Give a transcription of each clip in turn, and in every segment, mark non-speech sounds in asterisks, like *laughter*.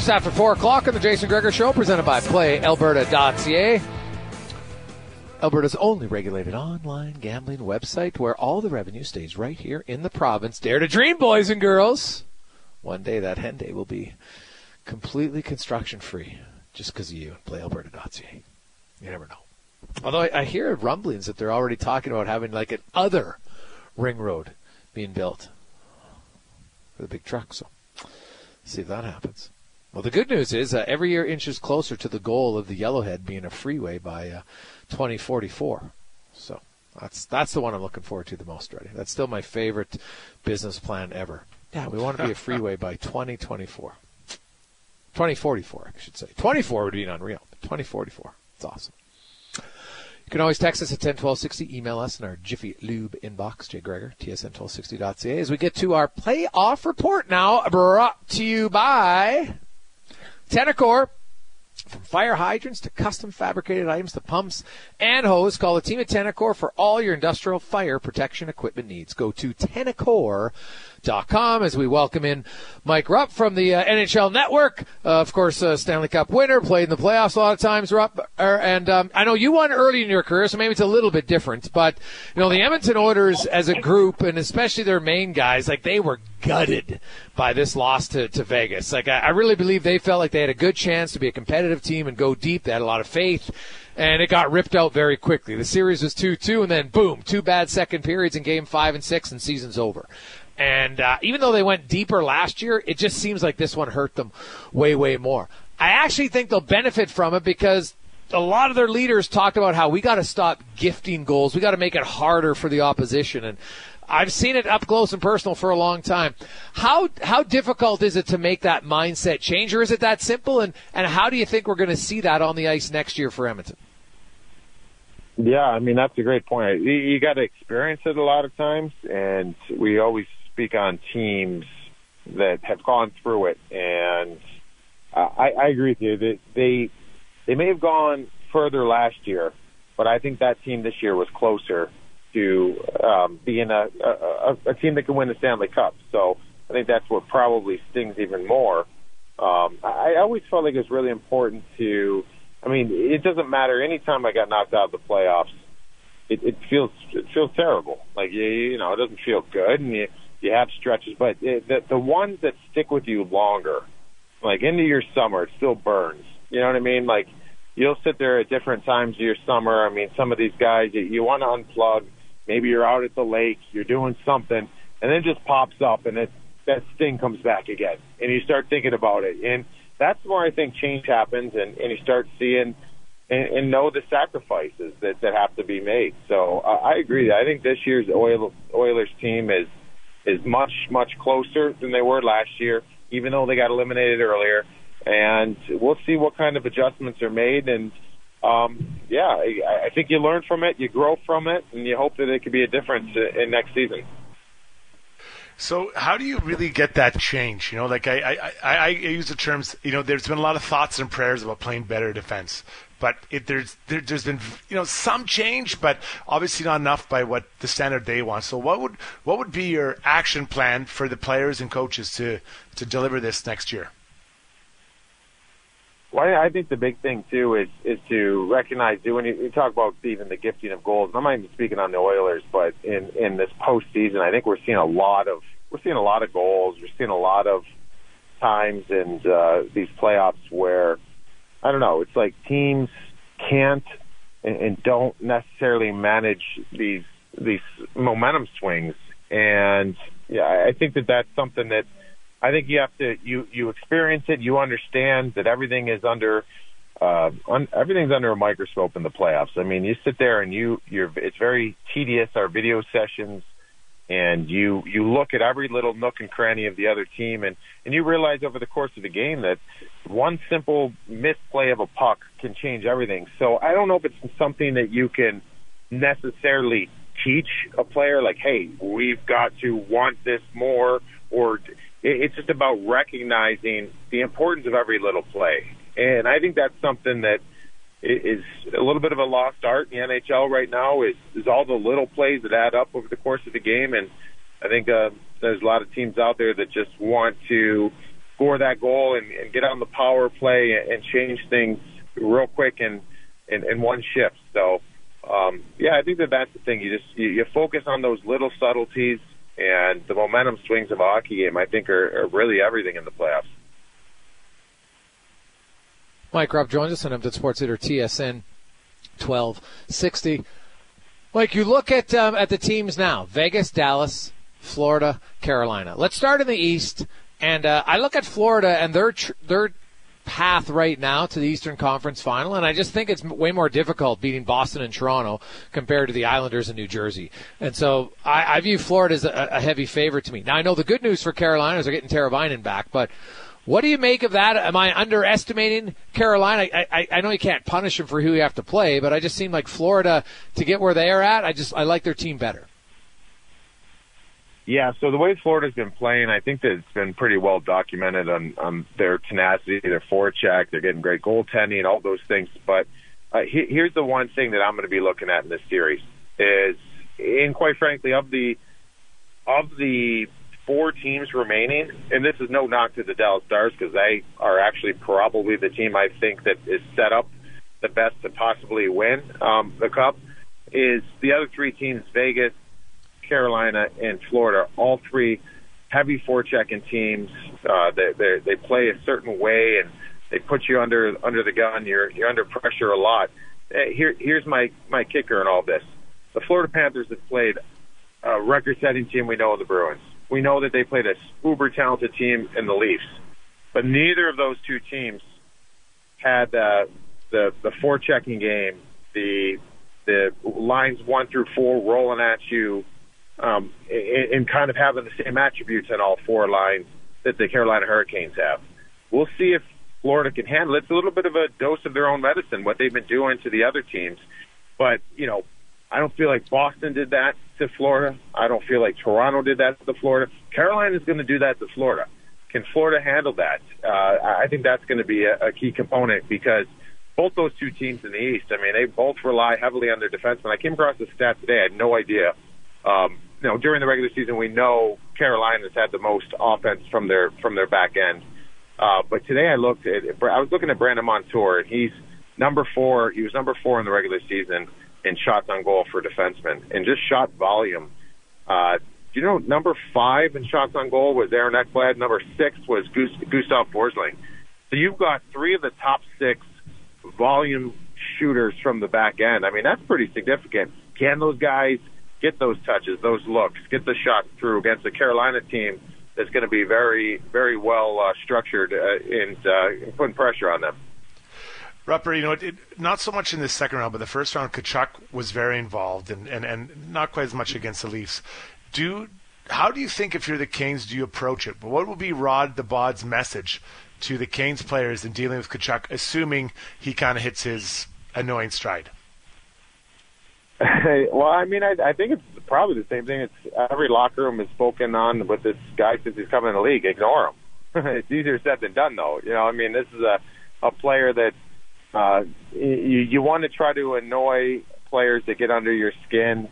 Just after 4 o'clock on the Jason Gregor Show, presented by PlayAlberta.ca. Alberta's only regulated online gambling website where all the revenue stays right here in the province. Dare to dream, boys and girls. One day that hen day will be completely construction free just because of you. PlayAlberta.ca. You never know. Although I, I hear rumblings that they're already talking about having like an other ring road being built for the big truck. So see if that happens. Well, the good news is uh, every year inches closer to the goal of the Yellowhead being a freeway by uh, 2044. So that's that's the one I'm looking forward to the most already. That's still my favorite business plan ever. Yeah, we want to be a freeway by 2024. 2044, I should say. 24 would be unreal. 2044. It's awesome. You can always text us at 101260, email us in our Jiffy Lube inbox, Jay Gregor, tsn1260.ca. As we get to our playoff report now, brought to you by Tennecore. From fire hydrants to custom fabricated items to pumps and hose, call the team at Tennecore for all your industrial fire protection equipment needs. Go to tennecore.com as we welcome in Mike Rupp from the uh, NHL Network. Uh, of course, uh, Stanley Cup winner, played in the playoffs a lot of times, Rupp. Er, and um, I know you won early in your career, so maybe it's a little bit different. But, you know, the Edmonton Oilers as a group, and especially their main guys, like they were gutted by this loss to, to Vegas. Like, I, I really believe they felt like they had a good chance to be a competitive team and go deep. They had a lot of faith and it got ripped out very quickly. The series was 2-2 and then boom, two bad second periods in game 5 and 6 and season's over. And uh, even though they went deeper last year, it just seems like this one hurt them way way more. I actually think they'll benefit from it because a lot of their leaders talked about how we got to stop gifting goals. We got to make it harder for the opposition and I've seen it up close and personal for a long time. How how difficult is it to make that mindset change, or is it that simple? And and how do you think we're going to see that on the ice next year for Edmonton? Yeah, I mean that's a great point. You, you got to experience it a lot of times, and we always speak on teams that have gone through it. And I, I agree with you. that they they may have gone further last year, but I think that team this year was closer to um, being a, a, a team that can win the Stanley Cup. So I think that's what probably stings even more. Um, I always felt like it was really important to. I mean, it doesn't matter. Anytime I got knocked out of the playoffs, it, it feels it feels terrible. Like you, you know, it doesn't feel good, and you you have stretches, but it, the the ones that stick with you longer, like into your summer, it still burns. You know what I mean? Like you'll sit there at different times of your summer. I mean, some of these guys, you, you want to unplug Maybe you're out at the lake, you're doing something, and then just pops up, and it, that sting comes back again, and you start thinking about it, and that's where I think change happens, and, and you start seeing and, and know the sacrifices that that have to be made. So uh, I agree. I think this year's Oil, Oilers team is is much much closer than they were last year, even though they got eliminated earlier. And we'll see what kind of adjustments are made and um, yeah, I, I think you learn from it, you grow from it, and you hope that it could be a difference in next season. So how do you really get that change? You know, like I, I, I, I use the terms. You know, there's been a lot of thoughts and prayers about playing better defense, but it, there's there, has been you know some change, but obviously not enough by what the standard they want. So what would what would be your action plan for the players and coaches to to deliver this next year? Well, I think the big thing too is is to recognize. When you, you talk about even the gifting of goals, I'm not even speaking on the Oilers, but in in this postseason, I think we're seeing a lot of we're seeing a lot of goals. We're seeing a lot of times in uh, these playoffs where I don't know. It's like teams can't and, and don't necessarily manage these these momentum swings, and yeah, I think that that's something that I think you have to you you experience it. You understand that everything is under uh, un, everything's under a microscope in the playoffs. I mean, you sit there and you you're it's very tedious. Our video sessions, and you you look at every little nook and cranny of the other team, and and you realize over the course of the game that one simple misplay of a puck can change everything. So I don't know if it's something that you can necessarily teach a player like, hey, we've got to want this more, or it's just about recognizing the importance of every little play. And I think that's something that is a little bit of a lost art in the NHL right now is, is all the little plays that add up over the course of the game. And I think uh, there's a lot of teams out there that just want to score that goal and, and get on the power play and, and change things real quick in, in, in one shift. So, um, yeah, I think that that's the thing. You just you, you focus on those little subtleties, and the momentum swings of a hockey game. I think are, are really everything in the playoffs. Mike Rupp joins us on Edmonton Sports Leader TSN 1260. Mike, you look at um, at the teams now: Vegas, Dallas, Florida, Carolina. Let's start in the East, and uh, I look at Florida and their tr- their path right now to the Eastern Conference Final, and I just think it's way more difficult beating Boston and Toronto compared to the Islanders in New Jersey. And so I, I view Florida as a, a, heavy favorite to me. Now I know the good news for Carolina is they're getting Teravainen back, but what do you make of that? Am I underestimating Carolina? I, I, I know you can't punish them for who you have to play, but I just seem like Florida to get where they are at. I just I like their team better. Yeah, so the way Florida's been playing, I think that it's been pretty well documented on, on their tenacity, their forecheck, they're getting great goaltending, all those things. But uh, he, here's the one thing that I'm going to be looking at in this series is, and quite frankly, of the of the four teams remaining, and this is no knock to the Dallas Stars because they are actually probably the team I think that is set up the best to possibly win um, the Cup. Is the other three teams, Vegas, Carolina, and Florida, all three heavy forechecking teams. Uh, they, they they play a certain way and they put you under under the gun. You're you're under pressure a lot. Uh, here here's my my kicker in all this. The Florida Panthers have played a record-setting team we know the Bruins. We know that they played a uber talented team in the Leafs, but neither of those two teams had uh, the the forechecking game, the the lines one through four rolling at you um, and, and kind of having the same attributes on all four lines that the Carolina Hurricanes have. We'll see if Florida can handle it. It's a little bit of a dose of their own medicine, what they've been doing to the other teams. But, you know, I don't feel like Boston did that to Florida. I don't feel like Toronto did that to Florida. Carolina is going to do that to Florida. Can Florida handle that? Uh, I think that's going to be a, a key component because both those two teams in the East, I mean, they both rely heavily on their defensemen. I came across the stat today. I had no idea. Um, you know, during the regular season, we know Carolina's had the most offense from their from their back end. Uh, but today I looked at, I was looking at Brandon Montour, and he's number four. He was number four in the regular season in shots on goal for defensemen, and just shot volume. Uh, you know number five in shots on goal was Aaron Ekblad. Number six was Gustav Forsling. So you've got three of the top six volume shooters from the back end. I mean, that's pretty significant. Can those guys get those touches, those looks, get the shot through against a Carolina team that's going to be very, very well uh, structured uh, and, uh, putting pressure on them. Rupper, you know, it, it, not so much in the second round, but the first round, Tkachuk was very involved and, and, and not quite as much against the Leafs. Do how do you think if you're the Canes, do you approach it? But what will be Rod the Bod's message to the Canes players in dealing with Tkachuk, assuming he kind of hits his annoying stride? *laughs* well, I mean, I, I think it's probably the same thing. It's every locker room has spoken on with this guy since he's come in the league. Ignore him. *laughs* it's easier said than done, though. You know, I mean, this is a a player that uh, you you want to try to annoy players that get under your skin,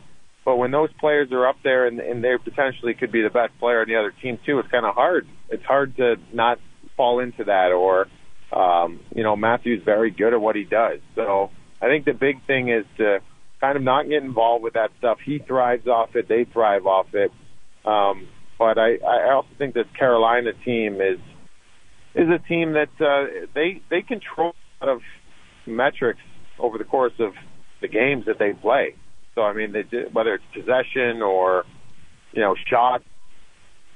but when those players are up there and, and they potentially could be the best player on the other team too, it's kind of hard. It's hard to not fall into that. Or, um, you know, Matthew's very good at what he does. So I think the big thing is to kind of not get involved with that stuff. He thrives off it. They thrive off it. Um, but I, I also think this Carolina team is is a team that uh, they they control a lot of metrics over the course of the games that they play. So I mean, they whether it's possession or you know shots,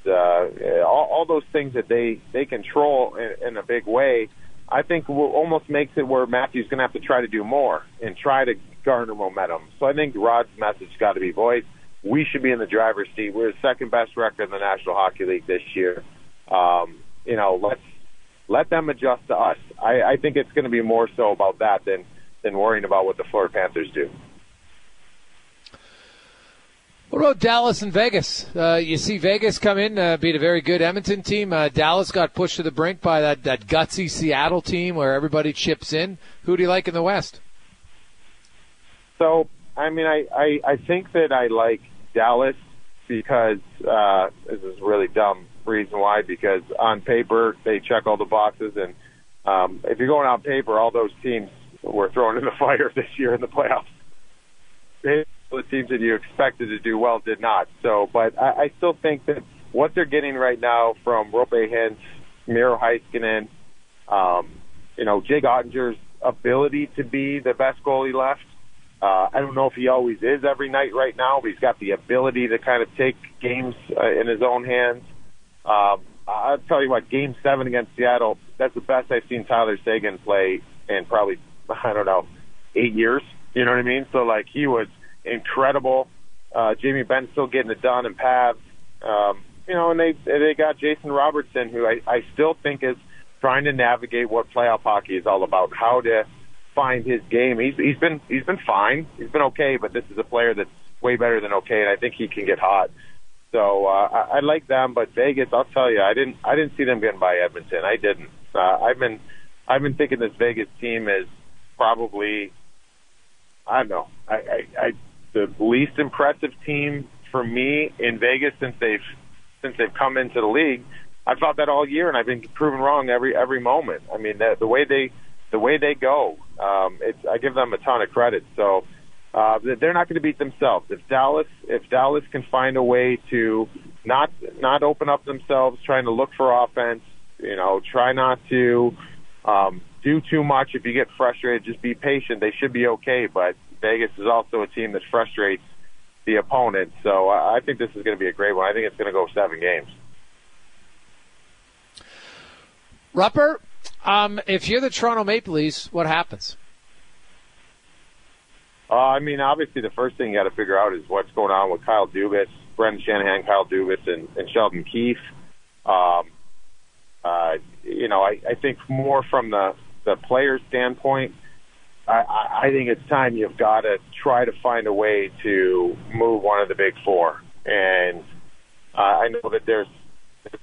uh, all, all those things that they they control in, in a big way. I think almost makes it where Matthew's going to have to try to do more and try to garner momentum. So I think Rod's message got to be voiced. We should be in the driver's seat. We're the second best record in the National Hockey League this year. Um, you know, let's let them adjust to us. I, I think it's going to be more so about that than than worrying about what the Florida Panthers do. What about Dallas and Vegas? Uh, you see Vegas come in, uh, beat a very good Edmonton team. Uh, Dallas got pushed to the brink by that, that gutsy Seattle team where everybody chips in. Who do you like in the West? So, I mean, I, I, I think that I like Dallas because uh, this is a really dumb reason why, because on paper they check all the boxes, and um, if you're going on paper, all those teams were thrown in the *laughs* fire this year in the playoffs. They, the teams that you expected to do well did not. So, but I, I still think that what they're getting right now from Roope Hintz, Miro Heiskanen, um, you know, Jake Oettinger's ability to be the best goalie left. Uh, I don't know if he always is every night right now, but he's got the ability to kind of take games uh, in his own hands. Um, I'll tell you what, Game Seven against Seattle, that's the best I've seen Tyler Seguin play in probably *laughs* I don't know eight years. You know what I mean? So like he was incredible. Uh, Jamie Benn still getting it done in Pavs. Um, you know, and they they got Jason Robertson, who I, I still think is trying to navigate what playoff hockey is all about. How to find his game. He's he's been he's been fine. He's been okay, but this is a player that's way better than okay, and I think he can get hot. So uh, I, I like them, but Vegas, I'll tell you, I didn't I didn't see them getting by Edmonton. I didn't. Uh, I've been I've been thinking this Vegas team is probably I don't know I, I, I the least impressive team for me in Vegas since they've since they've come into the league. I've thought that all year, and I've been proven wrong every every moment. I mean, the, the way they the way they go, um, it's, I give them a ton of credit. So uh, they're not going to beat themselves. If Dallas if Dallas can find a way to not not open up themselves, trying to look for offense, you know, try not to um, do too much. If you get frustrated, just be patient. They should be okay. But Vegas is also a team that frustrates the opponent. So I think this is going to be a great one. I think it's going to go seven games. Rupper, um, if you're the Toronto Maple Leafs, what happens? Uh, I mean, obviously, the first thing you got to figure out is what's going on with Kyle Dubas, Brendan Shanahan, Kyle Dubas, and, and Sheldon Keefe. Um, uh, you know, I, I think more from the the player's standpoint, I, I think it's time you've got to try to find a way to move one of the big four. And uh, I know that there's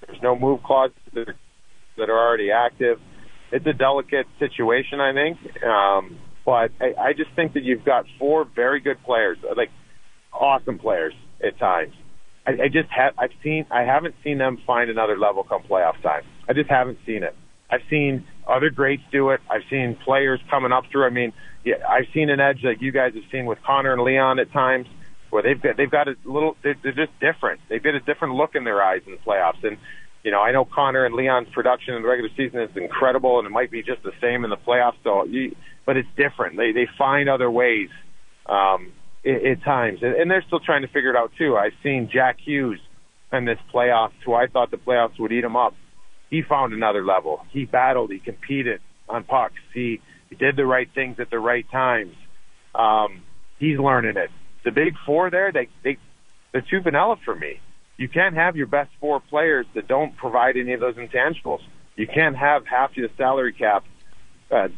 there's no move clauses that are, that are already active. It's a delicate situation, I think. Um, but I, I just think that you've got four very good players, like awesome players at times. I, I just have I've seen I haven't seen them find another level come playoff time. I just haven't seen it. I've seen other greats do it. I've seen players coming up through. I mean, yeah, I've seen an edge like you guys have seen with Connor and Leon at times, where they've got they've got a little. They're, they're just different. They've got a different look in their eyes in the playoffs. And you know, I know Connor and Leon's production in the regular season is incredible, and it might be just the same in the playoffs. So, you, but it's different. They they find other ways um, at, times, and, and they're still trying to figure it out too. I've seen Jack Hughes in this playoffs, who I thought the playoffs would eat him up he found another level. He battled. He competed on pucks. He, he did the right things at the right times. Um, he's learning it. The big four there, they, they, they're too vanilla for me. You can't have your best four players that don't provide any of those intangibles. You can't have half your salary cap uh,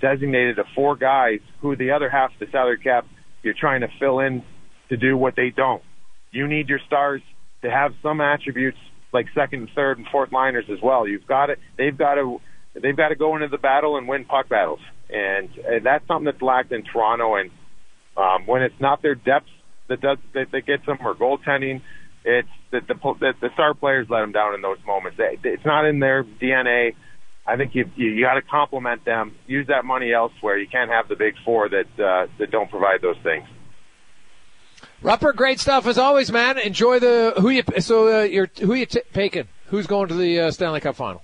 designated to four guys who the other half of the salary cap you're trying to fill in to do what they don't. You need your stars to have some attributes like second third and fourth liners as well. You've got to, they've got to, they've got to go into the battle and win puck battles, and, and that's something that's lacked in Toronto. And um, when it's not their depth that does that, that gets them or goaltending, it's that the, the the star players let them down in those moments. They, it's not in their DNA. I think you you, you got to compliment them. Use that money elsewhere. You can't have the big four that uh, that don't provide those things. Rupper, great stuff as always, man. Enjoy the who you so uh, you're who you t- taking? Who's going to the uh, Stanley Cup final?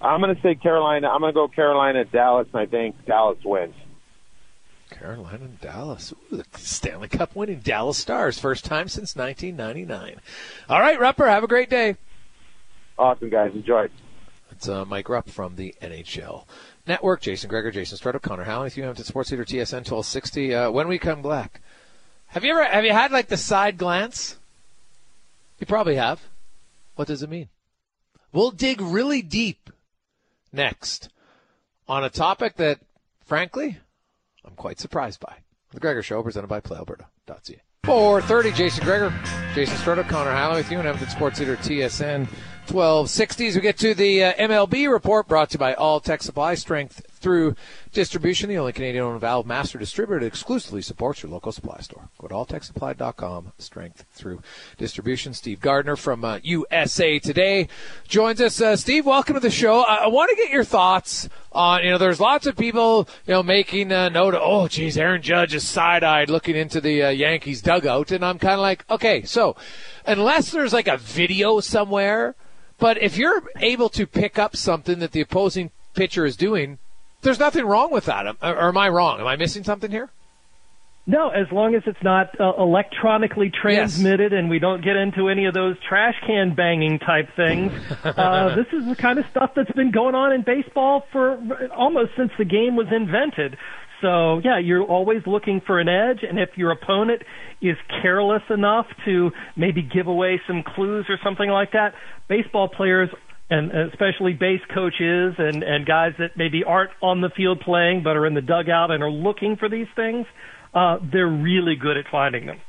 I'm going to say Carolina. I'm going to go Carolina, Dallas, and I think Dallas wins. Carolina and Dallas. Ooh, the Stanley Cup winning Dallas Stars. First time since 1999. All right, Rupper, have a great day. Awesome, guys. Enjoy. It's uh, Mike Rupp from the NHL Network. Jason Gregor, Jason Strutto, Connor Howell. If you have to Sports Leader TSN 1260. Uh, when we come back, have you ever have you had like the side glance? You probably have. What does it mean? We'll dig really deep next on a topic that, frankly, I'm quite surprised by. The Gregor Show, presented by PlayAlberta.ca. 430, Jason Gregor, Jason Strutto, Connor Halley with you, and Edmonton Sports Leader TSN 1260s. We get to the uh, MLB report brought to you by All Tech Supply Strength Through Distribution, the only Canadian owned valve master distributor that exclusively supports your local supply store. Go to alltechsupply.com, strength through distribution. Steve Gardner from uh, USA Today joins us. Uh, Steve, welcome to the show. I, I want to get your thoughts on, you know, there's lots of people, you know, making a note of, oh, geez, Aaron Judge is side eyed looking into the uh, Yankees dugout. And I'm kind of like, okay, so unless there's like a video somewhere, but if you're able to pick up something that the opposing pitcher is doing, there's nothing wrong with that. Or am I wrong? Am I missing something here? No, as long as it's not uh, electronically transmitted yes. and we don't get into any of those trash can banging type things. *laughs* uh, this is the kind of stuff that's been going on in baseball for almost since the game was invented. So yeah, you're always looking for an edge, and if your opponent is careless enough to maybe give away some clues or something like that, baseball players and especially base coaches and and guys that maybe aren't on the field playing but are in the dugout and are looking for these things, uh, they're really good at finding them.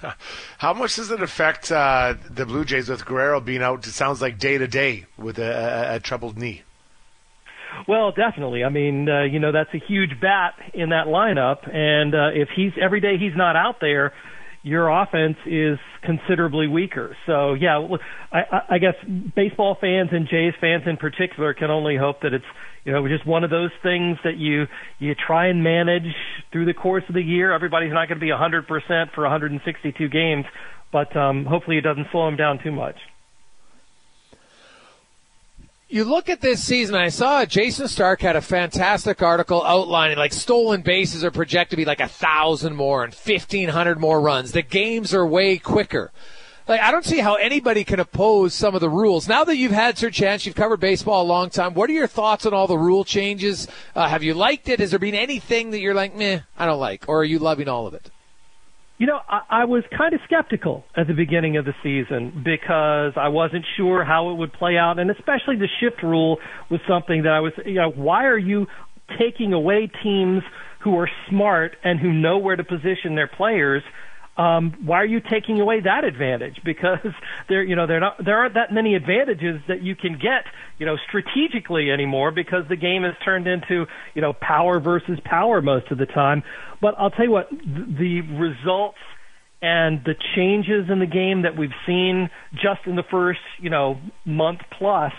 *laughs* How much does it affect uh, the Blue Jays with Guerrero being out? It sounds like day to day with a, a, a troubled knee. Well, definitely. I mean, uh, you know, that's a huge bat in that lineup, and uh, if he's every day he's not out there, your offense is considerably weaker. So, yeah, I, I guess baseball fans and Jays fans in particular can only hope that it's you know just one of those things that you you try and manage through the course of the year. Everybody's not going to be 100% for 162 games, but um, hopefully it doesn't slow them down too much you look at this season, I saw Jayson Stark had a fantastic article outlining like stolen bases are projected to be like a thousand more and fifteen hundred more runs. The games are way quicker. Like I don't see how anybody can oppose some of the rules. Now that you've had your chance, you've covered baseball a long time. What are your thoughts on all the rule changes? Uh, have you liked it? Has there been anything that you're like, meh, I don't like, or are you loving all of it? You know, I, I was kind of skeptical at the beginning of the season because I wasn't sure how it would play out, and especially the shift rule was something that I was, you know, why are you taking away teams who are smart and who know where to position their players um, why are you taking away that advantage? *laughs* Because there, you know, there not there aren't that many advantages that you can get, you know, strategically anymore because the game has turned into, you know, power versus power most of the time. But I'll tell you what, the results and the changes in the game that we've seen just in the first, you know, month plus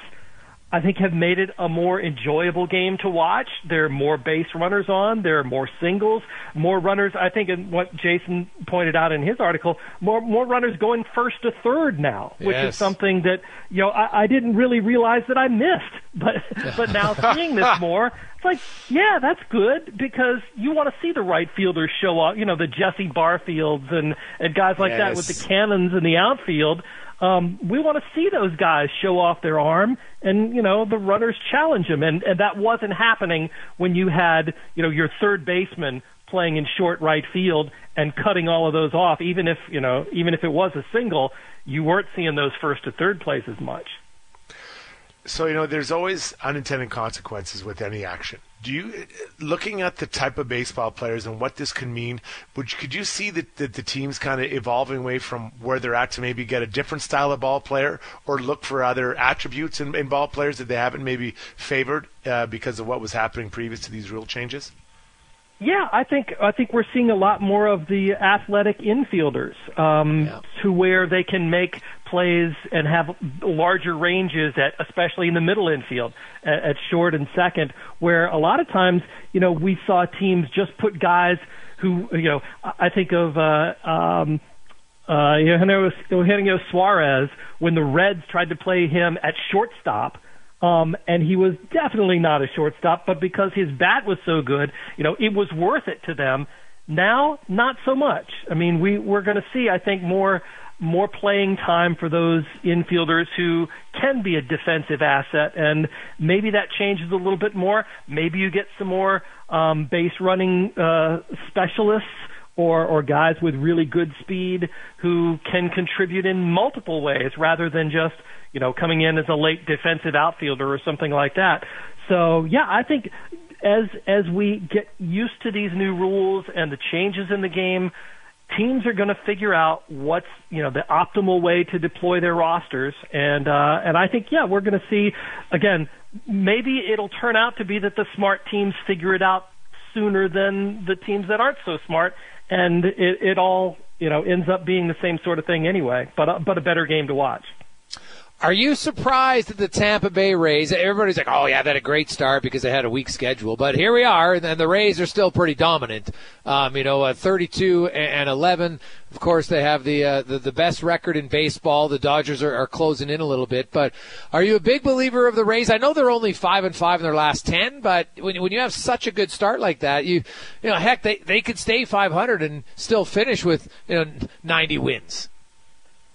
I think have made it a more enjoyable game to watch. There are more base runners on. There are more singles, more runners. I think in what Jason pointed out in his article, more more runners going first to third now, which yes. is something that you know I, I didn't really realize that I missed. *laughs* But but now *laughs* seeing this more, it's like yeah, that's good because you want to see the right fielders show up. You know the Jesse Barfields and and guys like yes. that with the cannons in the outfield um, we want to see those guys show off their arm and you know the runners challenge them and, and that wasn't happening when you had you know your third baseman playing in short right field and cutting all of those off even if you know even if it was a single you weren't seeing those first to third places much. So you know there's always unintended consequences with any action do you looking at the type of baseball players and what this could mean would could you see that the, the teams kind of evolving away from where they're at to maybe get a different style of ball player or look for other attributes in, in ball players that they haven't maybe favored uh, because of what was happening previous to these rule changes yeah, I think I think we're seeing a lot more of the athletic infielders um, yeah. to where they can make plays and have larger ranges at, especially in the middle infield, at, at short and second, where a lot of times, you know, we saw teams just put guys who, you know, I think of. Uh, um, uh, Eugenio Suarez when the Reds tried to play him at shortstop um, and he was definitely not a shortstop, but because his bat was so good, you know, it was worth it to them. Now, not so much. I mean, we we're going to see, I think, more more playing time for those infielders who can be a defensive asset, and maybe that changes a little bit more. Maybe you get some more um, base running uh, specialists or or guys with really good speed who can contribute in multiple ways rather than just you know, coming in as a late defensive outfielder or something like that. So yeah, I think as as we get used to these new rules and the changes in the game, teams are going to figure out what's you know the optimal way to deploy their rosters and uh and I think yeah we're going to see again maybe it'll turn out to be that the smart teams figure it out sooner than the teams that aren't so smart, and it, it all you know ends up being the same sort of thing anyway. But uh, but a better game to watch. Are you surprised that the Tampa Bay Rays? Everybody's like, "Oh yeah, they had a great start because they had a weak schedule." But here we are, and the Rays are still pretty dominant. Um, you know, uh, 32 and 11. Of course, they have the, uh, the the best record in baseball. The Dodgers are, are closing in a little bit. But are you a big believer of the Rays? I know they're only five and five in their last ten, but when when you have such a good start like that, you you know, heck, they they could stay 500 and still finish with you know 90 wins.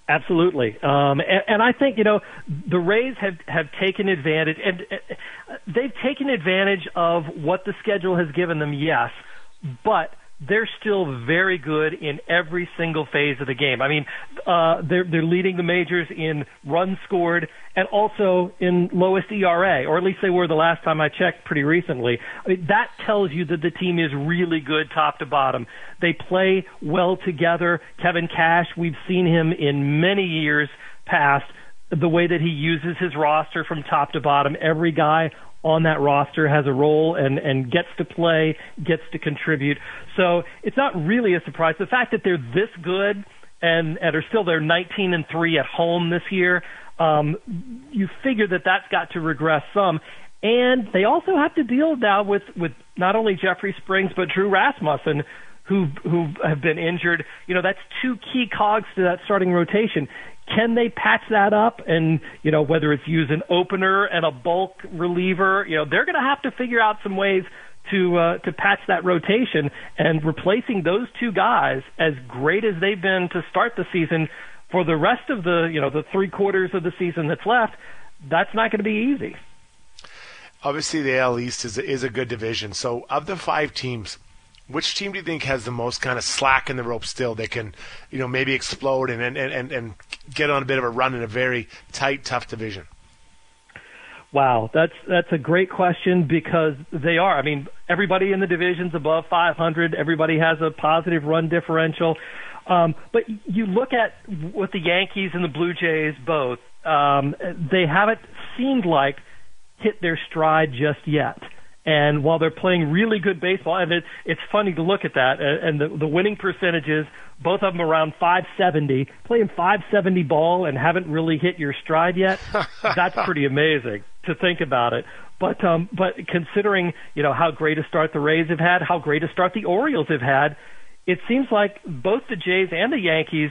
Absolutely, um, and, and I think you know the Rays have have taken advantage, and uh, they've taken advantage of what the schedule has given them. Yes, but they're still very good in every single phase of the game. I mean, uh, they're they're leading the majors in runs scored and also in lowest ERA, or at least they were the last time I checked pretty recently. I mean, that tells you that the team is really good top to bottom. They play well together. Kevin Cash, we've seen him in many years past the way that he uses his roster from top to bottom. Every guy on that roster has a role and, and gets to play, gets to contribute. So it's not really a surprise. The fact that they're this good and, and are still they're 19 and 3 at home this year, um, you figure that that's got to regress some. And they also have to deal now with, with not only Jeffrey Springs, but Drew Rasmussen, who who have been injured. You know, that's two key cogs to that starting rotation. Can they patch that up? And you know, whether it's use an opener and a bulk reliever, you know, they're going to have to figure out some ways to uh, to patch that rotation. And replacing those two guys, as great as they've been to start the season, for the rest of the you know the three quarters of the season that's left, that's not going to be easy. Obviously, the AL East is is a good division. So, of the five teams, which team do you think has the most kind of slack in the rope still? They can, you know, maybe explode and and, and, and get on a bit of a run in a very tight, tough division. Wow, that's that's a great question because they are. I mean, everybody in the division's above 500. Everybody has a positive run differential. Um, but you look at what the Yankees and the Blue Jays both. Um, they haven't seemed like hit their stride just yet. And while they're playing really good baseball, and it, it's funny to look at that, and the, the winning percentages, both of them around 570, playing 570 ball and haven't really hit your stride yet. *laughs* that's pretty amazing to think about it. But um, but considering you know how great a start the Rays have had, how great a start the Orioles have had, it seems like both the Jays and the Yankees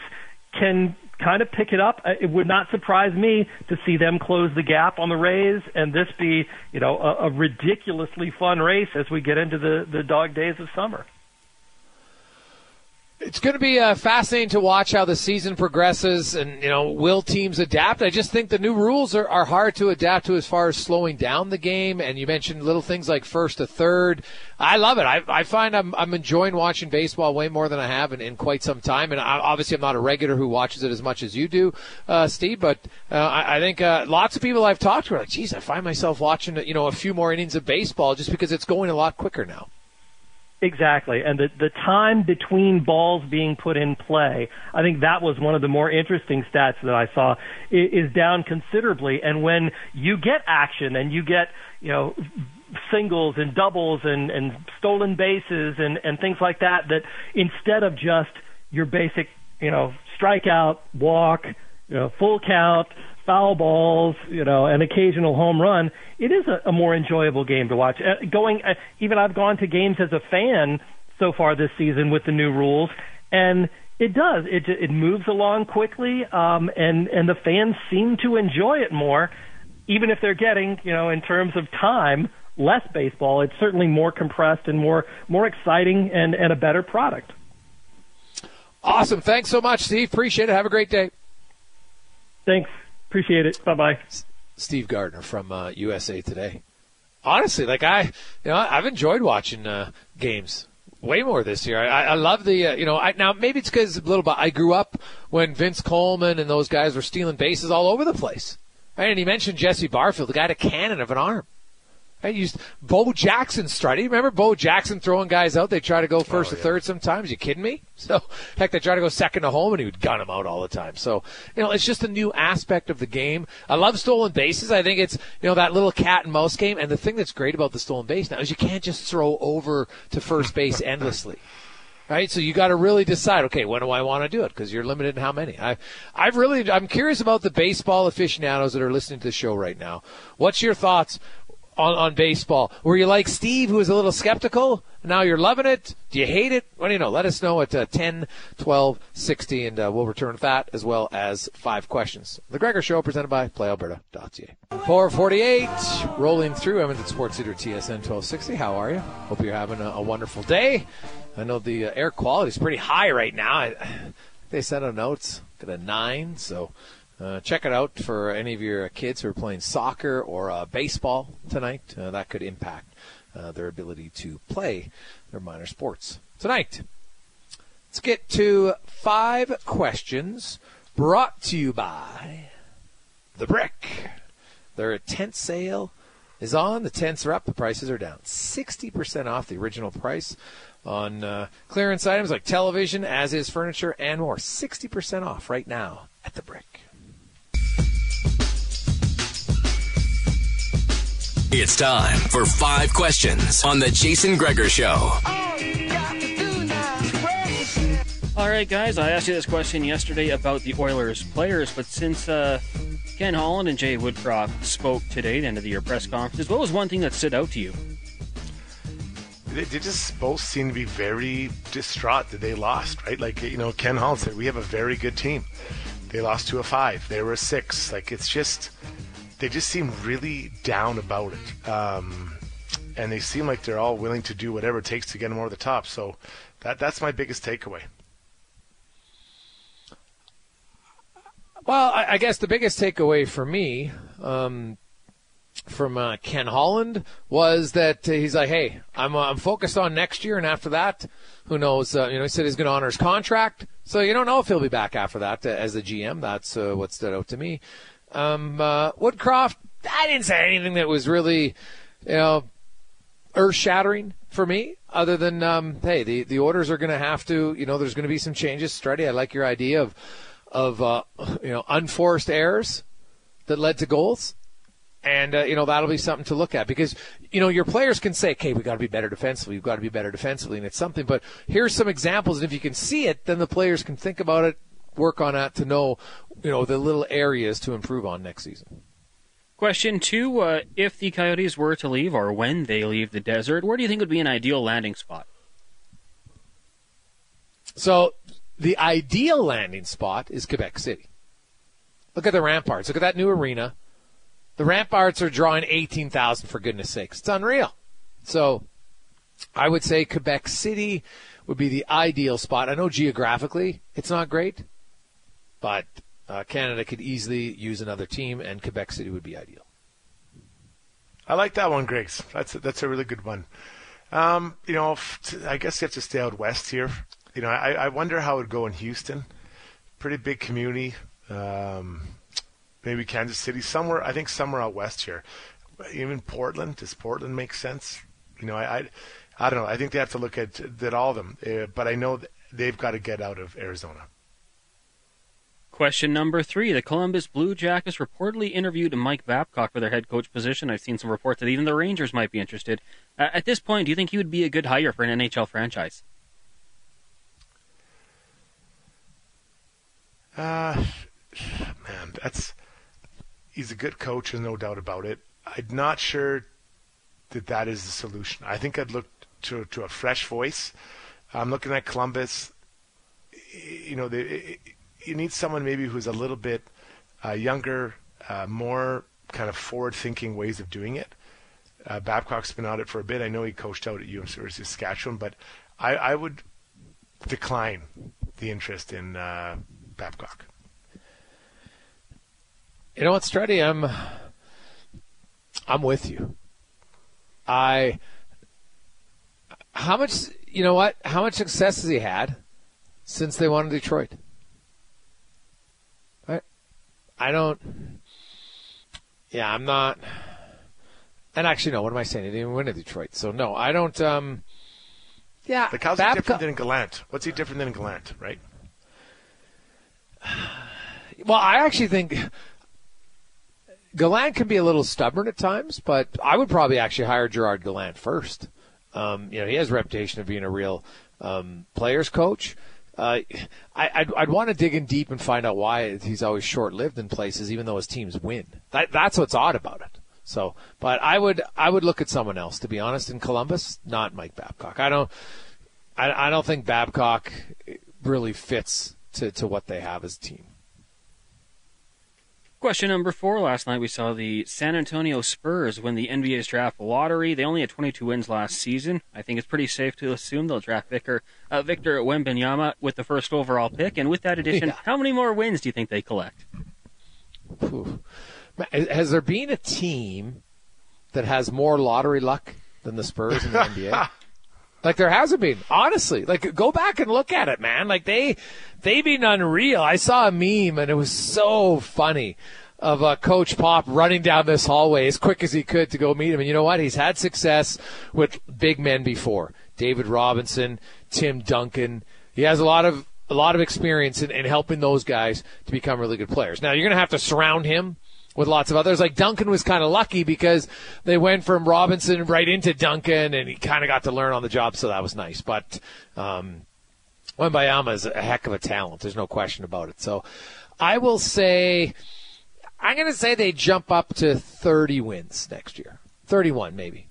can kind of pick it up. Uh, it would not surprise me to see them close the gap on the Rays and this be, you know, a, a ridiculously fun race as we get into the, the dog days of summer. It's going to be uh, fascinating to watch how the season progresses, and you know, will teams adapt? I just think the new rules are, are hard to adapt to as far as slowing down the game. And you mentioned little things like first to third. I love it. I, I find I'm, I'm enjoying watching baseball way more than I have in, in quite some time. And I, obviously, I'm not a regular who watches it as much as you do, uh, Steve. But uh, I, I think uh, lots of people I've talked to are like, "Geez, I find myself watching you know a few more innings of baseball just because it's going a lot quicker now." Exactly. And the, the time between balls being put in play, I think that was one of the more interesting stats that I saw, is down considerably. And when you get action and you get, you know, singles and doubles and, and stolen bases and, and things like that, that instead of just your basic, you know, strikeout, walk, you know, full count, foul balls, you know, an occasional home run, it is a, a more enjoyable game to watch. Uh, going, uh, even I've gone to games as a fan so far this season with the new rules, and it does. It it moves along quickly, um, and and the fans seem to enjoy it more, even if they're getting, you know, in terms of time, less baseball. It's certainly more compressed and more more exciting and and a better product. Awesome. Thanks so much, Steve. Appreciate it. Have a great day. Thanks. Appreciate it. Bye bye. Steve Gardner from uh, USA Today. Honestly, like I, you know, I've enjoyed watching uh, games way more this year. I, I love the, uh, you know, I, now maybe it's because a little bit. I grew up when Vince Coleman and those guys were stealing bases all over the place. Right? And he mentioned Jesse Barfield, the guy had a cannon of an arm. I used Bo Jackson strutting. Remember Bo Jackson throwing guys out? They try to go oh, first Oh, yeah. third sometimes. You kidding me? *laughs* So, heck, they try to go second to home and he would gun them out all the time. So, you know, it's just a new aspect of the game. I love stolen bases. I think it's, you know, that little cat and mouse game. And the thing that's great about the stolen base now is you can't just throw over to first base *laughs* endlessly. Right, so you got to really decide. Okay, when do I want to do it? Because you're limited in how many. I, I've really, I'm curious about the baseball aficionados that are listening to the show right now. What's your thoughts on, on baseball? Were you like Steve, who was a little skeptical? Now you're loving it. Do you hate it? What do you know? Let us know at uh, 10, 12, 60, and uh, we'll return that as well as five questions. The Gregor Show presented by PlayAlberta.ca. 448, rolling through Edmonton Sports Leader TSN 1260. How are you? Hope you're having a, a wonderful day. I know the uh, air quality is pretty high right now. I, they sent out notes, got a nine, so uh, check it out for any of your kids who are playing soccer or uh, baseball tonight. Uh, that could impact uh, their ability to play their minor sports tonight. Let's get to five questions brought to you by The Brick. Their tent sale is on. The tents are up. The prices are down. 60% off the original price on uh, clearance items like television, as is furniture, and more. 60% off right now at The Brick. It's time for five questions on the Jason Gregor Show. All right, guys, I asked you this question yesterday about the Oilers players, but since uh, Ken Holland and Jay Woodcroft spoke today at the end of the year press conferences, what was one thing that stood out to you? They, they just both seem to be very distraught that they lost, right? Like, you know, Ken Holland said, we have a very good team. They lost to a five. They were a six. Like, it's just, they just seem really down about it. Um, and they seem like they're all willing to do whatever it takes to get them over the top. So that that's my biggest takeaway. Well, I, I guess the biggest takeaway for me um, from uh, Ken Holland was that he's like, "Hey, I'm uh, I'm focused on next year, and after that, who knows? Uh, you know, he said he's going to honor his contract, so you don't know if he'll be back after that uh, as the GM. That's uh, what stood out to me. Um, uh, Woodcroft, I didn't say anything that was really, you know, earth shattering for me, other than um, hey, the the orders are going to have to, you know, there's going to be some changes. Strutty, I like your idea of of uh, you know unforced errors that led to goals. And uh, you know that'll be something to look at because you know your players can say, "Okay, we've got to be better defensively. We've got to be better defensively," and it's something. But here's some examples, and if you can see it, then the players can think about it, work on it to know, you know, the little areas to improve on next season. Question two uh, If the Coyotes were to leave, or when they leave the desert, where do you think would be an ideal landing spot? So the ideal landing spot is Quebec City. Look at the Remparts. Look at that new arena. The Remparts are drawing 18,000 for goodness sakes. It's unreal. So I would say Quebec City would be the ideal spot. I know geographically it's not great, but uh, Canada could easily use another team, and Quebec City would be ideal. I like that one, Griggs. That's a, that's a really good one. Um, you know, I guess you have to stay out west here. You know, I, I wonder how it would go in Houston. Pretty big community. Um, maybe Kansas City, somewhere. I think somewhere out west here. Even Portland. Does Portland make sense? You know, I, I, I don't know. I think they have to look at, at all of them. Uh, but I know they've got to get out of Arizona. Question number three The Columbus Blue Jackets reportedly interviewed Mike Babcock for their head coach position. I've seen some reports that even the Rangers might be interested. Uh, at this point, do you think he would be a good hire for an NHL franchise? Uh, man, that's he's a good coach, there's no doubt about it. I'm not sure that that is the solution. I think I'd look to to a fresh voice. I'm looking at Columbus. You know, they, you need someone maybe who's a little bit uh, younger, uh, more kind of forward-thinking ways of doing it. Uh, Babcock's been on it for a bit. I know he coached out at University of Saskatchewan, but I, I would decline the interest in uh, Babcock. You know what, Strutty? I'm I'm with you. I how much you know what? How much success has he had since they won in Detroit? I I don't yeah, I'm not And actually, no. What am I saying? He didn't even win at Detroit. So no, I don't. Um, yeah, Like, how's he Babcock- different than Gallant? What's he different than Gallant, right? *sighs* Well, I actually think Gallant can be a little stubborn at times, but I would probably actually hire Gerard Gallant first. Um, you know, he has a reputation of being a real um, players coach. Uh, I, I'd, I'd want to dig in deep and find out why he's always short-lived in places, even though his teams win. That, that's what's odd about it. So, but I would I would look at someone else to be honest in Columbus, not Mike Babcock. I don't I, I don't think Babcock really fits to, to what they have as a team. Question number four. Last night we saw the San Antonio Spurs win the NBA's draft lottery. They only had 22 wins last season. I think it's pretty safe to assume they'll draft Victor, uh, Victor Wembanyama with the first overall pick. And with that addition, Yeah. how many more wins do you think they collect? Phew. Has there been a team that has more lottery luck than the Spurs in the NBA? *laughs* Like there hasn't been, honestly. Like go back and look at it, man. Like they they've been unreal. I saw a meme and it was so funny of uh, Coach Pop running down this hallway as quick as he could to go meet him. And you know what? He's had success with big men before. David Robinson, Tim Duncan. He has a lot of a lot of experience in, in helping those guys to become really good players. Now you're going to have to surround him with lots of others. Like Duncan was kind of lucky because they went from Robinson right into Duncan, and he kind of got to learn on the job, so that was nice. But um, Wembanyama is a heck of a talent. There's no question about it. So I will say, I'm going to say they jump up to 30 wins next year. 31 maybe.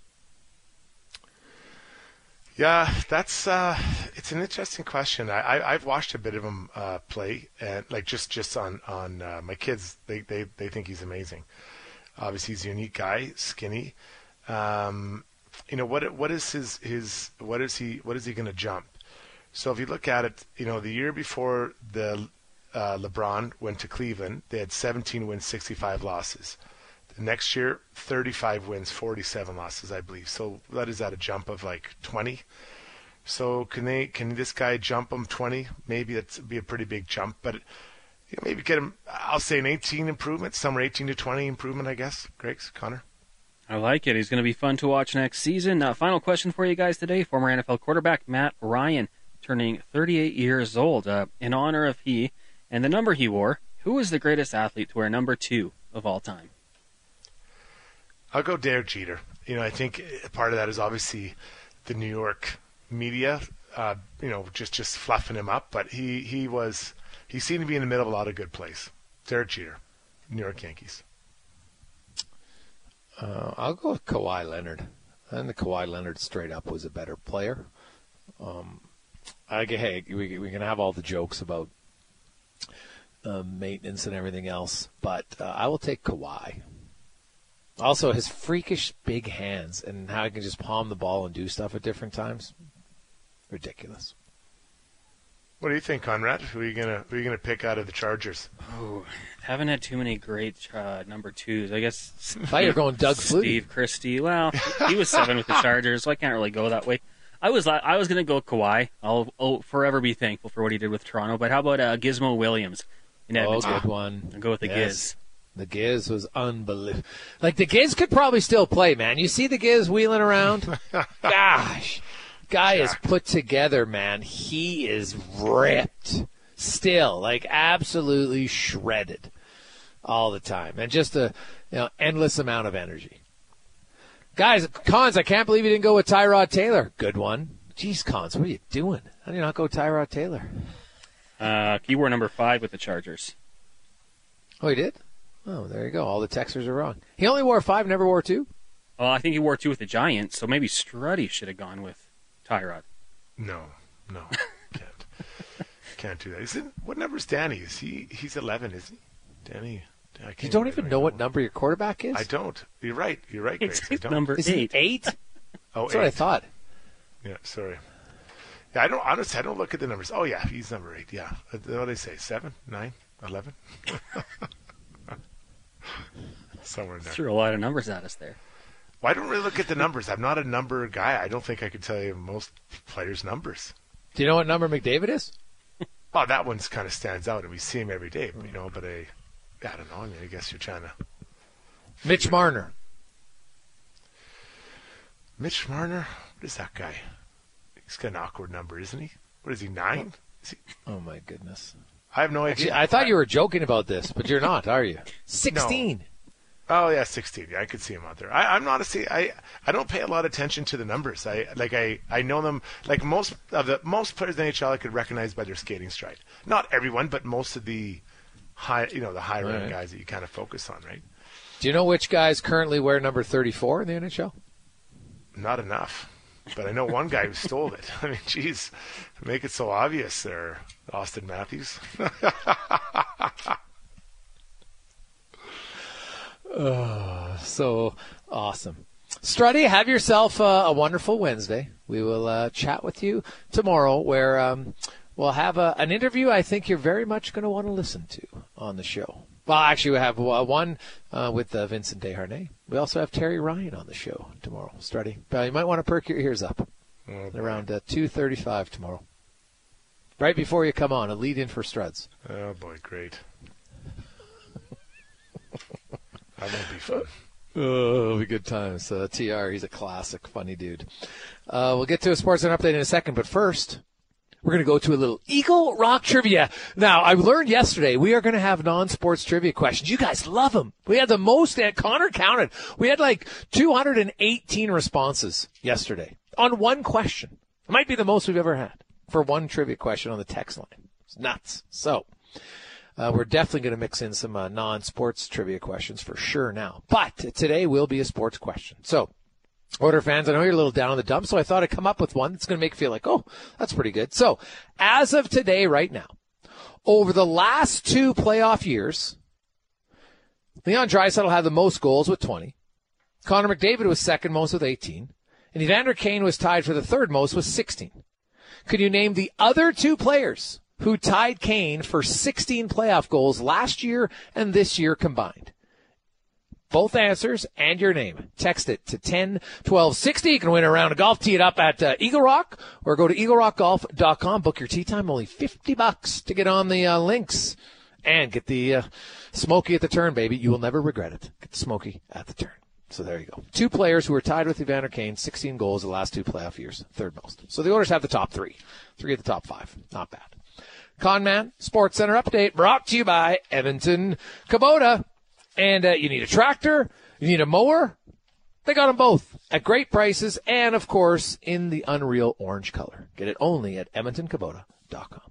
Yeah, that's uh, it's an interesting question. I, I I've watched a bit of him uh, play, and like just just on on uh, my kids, they, they they think he's amazing. Obviously, he's a unique guy, skinny. Um, you know what what is his his what is he what is he going to jump? So if you look at it, you know the year before the uh, LeBron went to Cleveland, they had 17 wins, 65 losses. Next year, 35 wins, 47 losses, I believe. So that is at a jump of like 20. So can they? Can this guy jump him 20? Maybe that'd be a pretty big jump, but you know, maybe get him. I'll say an 18 improvement, somewhere 18 to 20 improvement, I guess. Greg's Connor. I like it. He's going to be fun to watch next season. Uh, final question for you guys today. Former NFL quarterback Matt Ryan turning 38 years old. Uh, in honor of he and the number he wore, who is the greatest athlete to wear number two of all time? I'll go Derek Jeter. You know, I think part of that is obviously the New York media, uh, you know, just just fluffing him up. But he he was he seemed to be in the middle of a lot of good plays. Derek Jeter, New York Yankees. Uh, I'll go with Kawhi Leonard. And the Kawhi Leonard straight up was a better player. Um, I hey, we, we can have all the jokes about um, maintenance and everything else, but uh, I will take Kawhi. Also, his freakish big hands and how he can just palm the ball and do stuff at different times. Ridiculous. What do you think, Conrad? Who are you gonna who are you gonna pick out of the Chargers? Oh, haven't had too many great uh, number twos. I guess I thought you were going Doug Flutie. Steve Christie. Well, he was seven with the Chargers, so I can't really go that way. I was I was going to go Kawhi. I'll, I'll forever be thankful for what he did with Toronto. But how about uh, Gizmo Williams in Oh, good one. I'll go with the Yes. The Giz was unbelievable. Like the Giz could probably still play, man. You see the Giz wheeling around? *laughs* Gosh, guy is put together, man. He is ripped still, like absolutely shredded all the time, and just a you know endless amount of energy. Guys, Cons, I can't believe you didn't go with Tyrod Taylor. Good one. Jeez, Cons, what are you doing? How do you not go Tyrod Taylor? Uh, he wore number five with the Chargers. Oh, he did. Oh, there you go. All the Texers are wrong. He only wore five, never wore two. Well, I think he wore two with the Giants, so maybe Struddy should have gone with Tyrod. No, no, *laughs* can't can't do that. Is it, what number is Danny? Is he he's eleven? Is he? Danny. I can't You don't even know what number your quarterback is? I don't. You're right. You're right, Grace. It's, don't. number Is eight. eight? *laughs* oh, That's what I thought. Yeah, sorry. Yeah, I don't honestly. I don't look at the numbers. Oh yeah, he's number eight. Yeah, what do they say? Seven, nine, eleven. *laughs* Somewhere in there. Threw a lot of numbers at us there. Well, I don't really look at the numbers. I'm not a number guy. I don't think I could tell you most players' numbers. Do you know what number McDavid is? *laughs* Oh, that one's kind of stands out, and we see him every day. But, You know, but I, I don't know. I mean, I guess you're trying to. Mitch Marner. Mitch Marner. What is that guy? He's got an awkward number, isn't he? What is he? Nine? Is he, Oh my goodness. I have no Actually, idea. I thought you were joking about this, but you're not, are you? 16. Oh yeah, sixteen. Yeah, I could see him out there. I, I'm honestly, I I don't pay a lot of attention to the numbers. I like I I know them like most of the most players in the NHL I could recognize by their skating stride. Not everyone, but most of the high, you know, the high rank Right. guys that you kind of focus on, right? Do you know which guys currently wear number 34 in the NHL? Not enough. But I know one guy who stole it. *laughs* I mean, geez, make it so obvious there, Auston Matthews. *laughs* Oh, so awesome. Strutty, have yourself uh, a wonderful Wednesday. We will uh, chat with you tomorrow where um, we'll have a, an interview I think you're very much going to want to listen to on the show. Well, actually, we have uh, one uh, with uh, Vincent Desharnais. We also have Terry Ryan on the show tomorrow. Strutty, uh, you might want to perk your ears up Oh, around uh, 2.35 tomorrow. Right before you come on, a lead in for Struds. oh boy, great. That won't be fun. Oh, it'll be good times. Uh, TR, he's a classic, funny dude. Uh, we'll get to a sports and update in a second, but first, we're going to go to a little Eagle Rock trivia. Now, I learned yesterday we are going to have non-sports trivia questions. You guys love them. We had the most, and Connor counted. We had like 218 responses yesterday on one question. It might be the most we've ever had for one trivia question on the text line. It's nuts. So, uh, we're definitely going to mix in some uh, non-sports trivia questions for sure now. But today will be a sports question. So, Oiler fans, I know you're a little down in the dumps, so I thought I'd come up with one that's going to make you feel like, oh, that's pretty good. So, as of today, right now, over the last two playoff years, Leon Draisaitl had the most goals with 20. Connor McDavid was second most with 18. And Evander Kane was tied for the third most with 16. Could you name the other two players who tied Kane for 16 playoff goals last year and this year combined? Both answers and your name. Text it to 10 12 60. You can win a round of golf. Tee it up at uh, Eagle Rock or go to eaglerockgolf.com. Book your tee time. Only 50 bucks to get on the uh, links and get the uh, Smoky at the turn, baby. You will never regret it. Get the Smoky at the turn. So there you go. Two players who are tied with Evander Kane, 16 goals the last two playoff years, third most. So the Oilers have the top three. Three of the top five. Not bad. Conman Sports Center update brought to you by Edmonton Kubota. And uh, you need a tractor, you need a mower. They got them both at great prices and, of course, in the unreal orange color. Get it only at EdmontonKubota.com.